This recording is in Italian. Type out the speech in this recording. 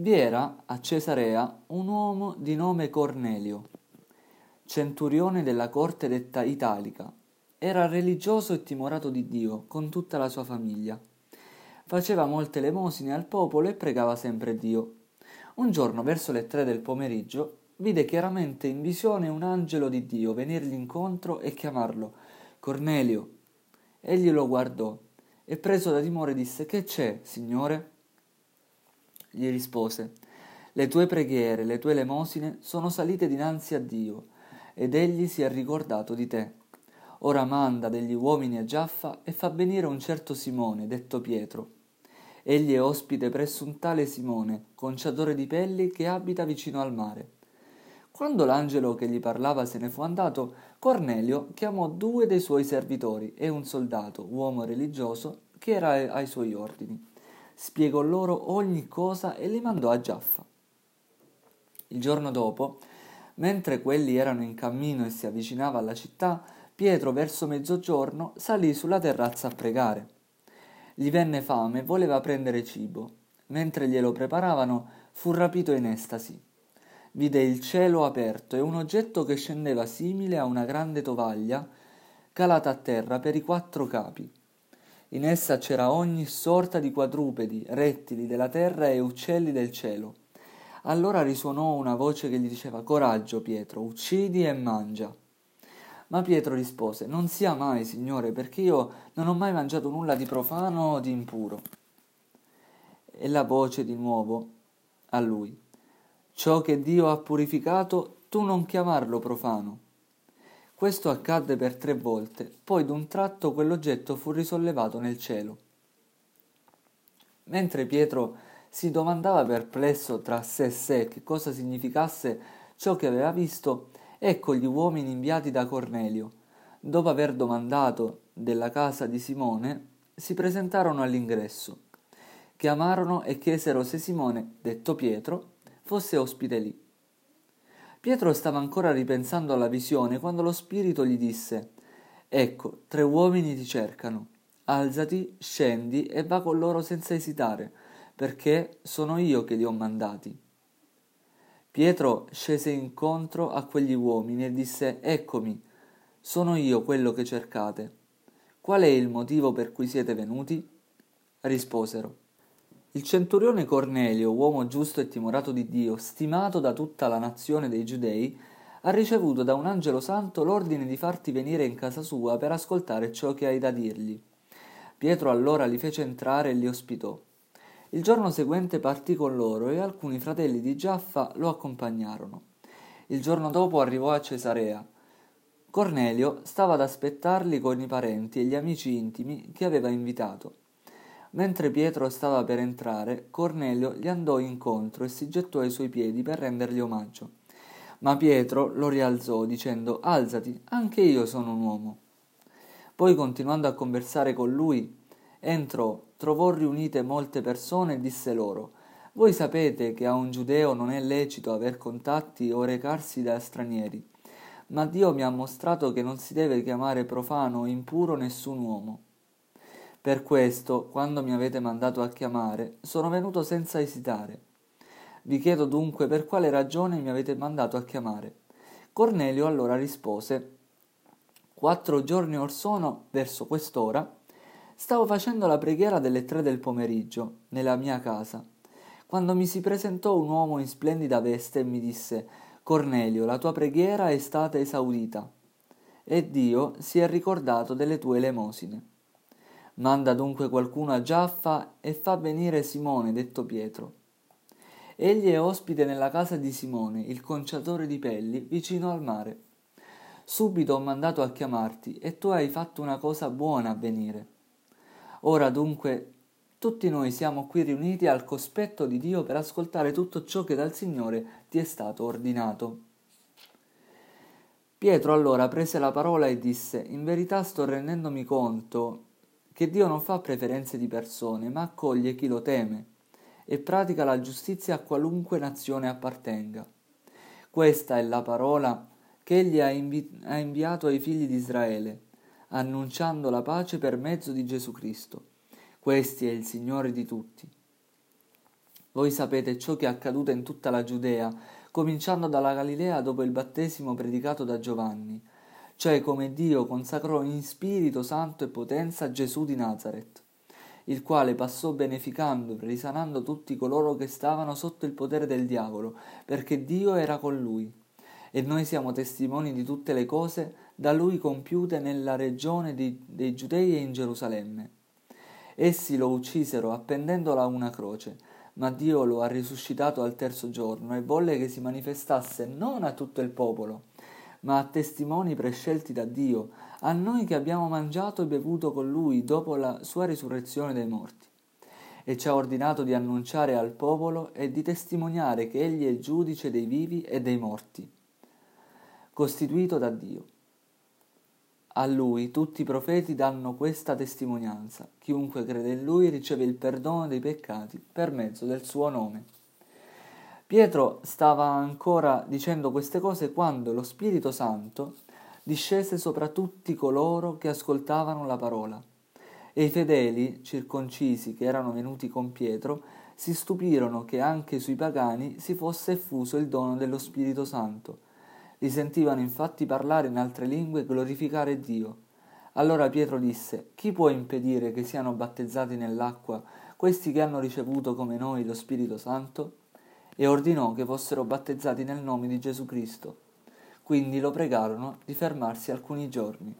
Vi era a Cesarea un uomo di nome Cornelio, centurione della corte detta italica. Era religioso e timorato di Dio con tutta la sua famiglia. Faceva molte elemosine al popolo e pregava sempre Dio. Un giorno, verso le tre del pomeriggio, vide chiaramente in visione un angelo di Dio venirgli incontro e chiamarlo Cornelio. Egli lo guardò e preso da timore disse Che c'è, Signore? Gli rispose Le tue preghiere, le tue elemosine sono salite dinanzi a Dio, ed egli si è ricordato di te. Ora manda degli uomini a Giaffa e fa venire un certo Simone, detto Pietro. Egli è ospite presso un tale Simone, conciatore di pelli, che abita vicino al mare. Quando l'angelo che gli parlava se ne fu andato, Cornelio chiamò due dei suoi servitori e un soldato, uomo religioso, che era ai suoi ordini. Spiegò loro ogni cosa e li mandò a Giaffa. Il giorno dopo, mentre quelli erano in cammino e si avvicinava alla città, Pietro verso mezzogiorno salì sulla terrazza a pregare. Gli venne fame e voleva prendere cibo. Mentre glielo preparavano, fu rapito in estasi vide il cielo aperto e un oggetto che scendeva simile a una grande tovaglia calata a terra per i quattro capi. In essa c'era ogni sorta di quadrupedi, rettili della terra e uccelli del cielo. Allora risuonò una voce che gli diceva Coraggio, Pietro, uccidi e mangia. Ma Pietro rispose Non sia mai, Signore, perché io non ho mai mangiato nulla di profano o di impuro. E la voce di nuovo a lui Ciò che Dio ha purificato, tu non chiamarlo profano. Questo accadde per tre volte, poi d'un tratto quell'oggetto fu risollevato nel cielo. Mentre Pietro si domandava perplesso tra sé e sé che cosa significasse ciò che aveva visto, ecco gli uomini inviati da Cornelio, dopo aver domandato della casa di Simone, si presentarono all'ingresso. Chiamarono e chiesero se Simone, detto Pietro, fosse ospite lì. Pietro stava ancora ripensando alla visione quando lo spirito gli disse Ecco, tre uomini ti cercano. Alzati, scendi e va con loro senza esitare, perché sono io che li ho mandati. Pietro scese incontro a quegli uomini e disse Eccomi, sono io quello che cercate. Qual è il motivo per cui siete venuti? Risposero il centurione Cornelio, uomo giusto e timorato di Dio, stimato da tutta la nazione dei Giudei, ha ricevuto da un angelo santo l'ordine di farti venire in casa sua per ascoltare ciò che hai da dirgli. Pietro allora li fece entrare e li ospitò. Il giorno seguente partì con loro e alcuni fratelli di Giaffa lo accompagnarono. Il giorno dopo arrivò a Cesarea. Cornelio stava ad aspettarli con i parenti e gli amici intimi che aveva invitato. Mentre Pietro stava per entrare, Cornelio gli andò incontro e si gettò ai suoi piedi per rendergli omaggio. Ma Pietro lo rialzò dicendo Alzati, anche io sono un uomo. Poi, continuando a conversare con lui, entrò, trovò riunite molte persone e disse loro Voi sapete che a un giudeo non è lecito aver contatti o recarsi da stranieri, ma Dio mi ha mostrato che non si deve chiamare profano o impuro nessun uomo per questo, quando mi avete mandato a chiamare, sono venuto senza esitare. Vi chiedo dunque per quale ragione mi avete mandato a chiamare. Cornelio allora rispose Quattro giorni or sono, verso quest'ora, stavo facendo la preghiera delle tre del pomeriggio, nella mia casa, quando mi si presentò un uomo in splendida veste e mi disse Cornelio, la tua preghiera è stata esaudita, e Dio si è ricordato delle tue elemosine. Manda dunque qualcuno a Giaffa e fa venire Simone, detto Pietro. Egli è ospite nella casa di Simone, il conciatore di pelli, vicino al mare. Subito ho mandato a chiamarti e tu hai fatto una cosa buona a venire. Ora dunque tutti noi siamo qui riuniti al cospetto di Dio per ascoltare tutto ciò che dal Signore ti è stato ordinato. Pietro allora prese la parola e disse In verità sto rendendomi conto che Dio non fa preferenze di persone, ma accoglie chi lo teme e pratica la giustizia a qualunque nazione appartenga. Questa è la parola che egli ha, invi- ha inviato ai figli di Israele, annunciando la pace per mezzo di Gesù Cristo. Questi è il Signore di tutti. Voi sapete ciò che è accaduto in tutta la Giudea, cominciando dalla Galilea dopo il battesimo predicato da Giovanni, cioè come Dio consacrò in Spirito Santo e potenza Gesù di Nazareth, il quale passò beneficando e risanando tutti coloro che stavano sotto il potere del diavolo, perché Dio era con lui. E noi siamo testimoni di tutte le cose da lui compiute nella regione di, dei Giudei e in Gerusalemme. Essi lo uccisero appendendolo a una croce, ma Dio lo ha risuscitato al terzo giorno e volle che si manifestasse non a tutto il popolo, ma a testimoni prescelti da Dio, a noi che abbiamo mangiato e bevuto con lui dopo la sua risurrezione dai morti. E ci ha ordinato di annunciare al popolo e di testimoniare che egli è giudice dei vivi e dei morti, costituito da Dio. A lui tutti i profeti danno questa testimonianza. Chiunque crede in lui riceve il perdono dei peccati per mezzo del suo nome. Pietro stava ancora dicendo queste cose quando lo Spirito Santo discese sopra tutti coloro che ascoltavano la parola. E i fedeli, circoncisi che erano venuti con Pietro, si stupirono che anche sui pagani si fosse effuso il dono dello Spirito Santo li sentivano infatti parlare in altre lingue e glorificare Dio. Allora Pietro disse, Chi può impedire che siano battezzati nell'acqua questi che hanno ricevuto come noi lo Spirito Santo? E ordinò che fossero battezzati nel nome di Gesù Cristo. Quindi lo pregarono di fermarsi alcuni giorni.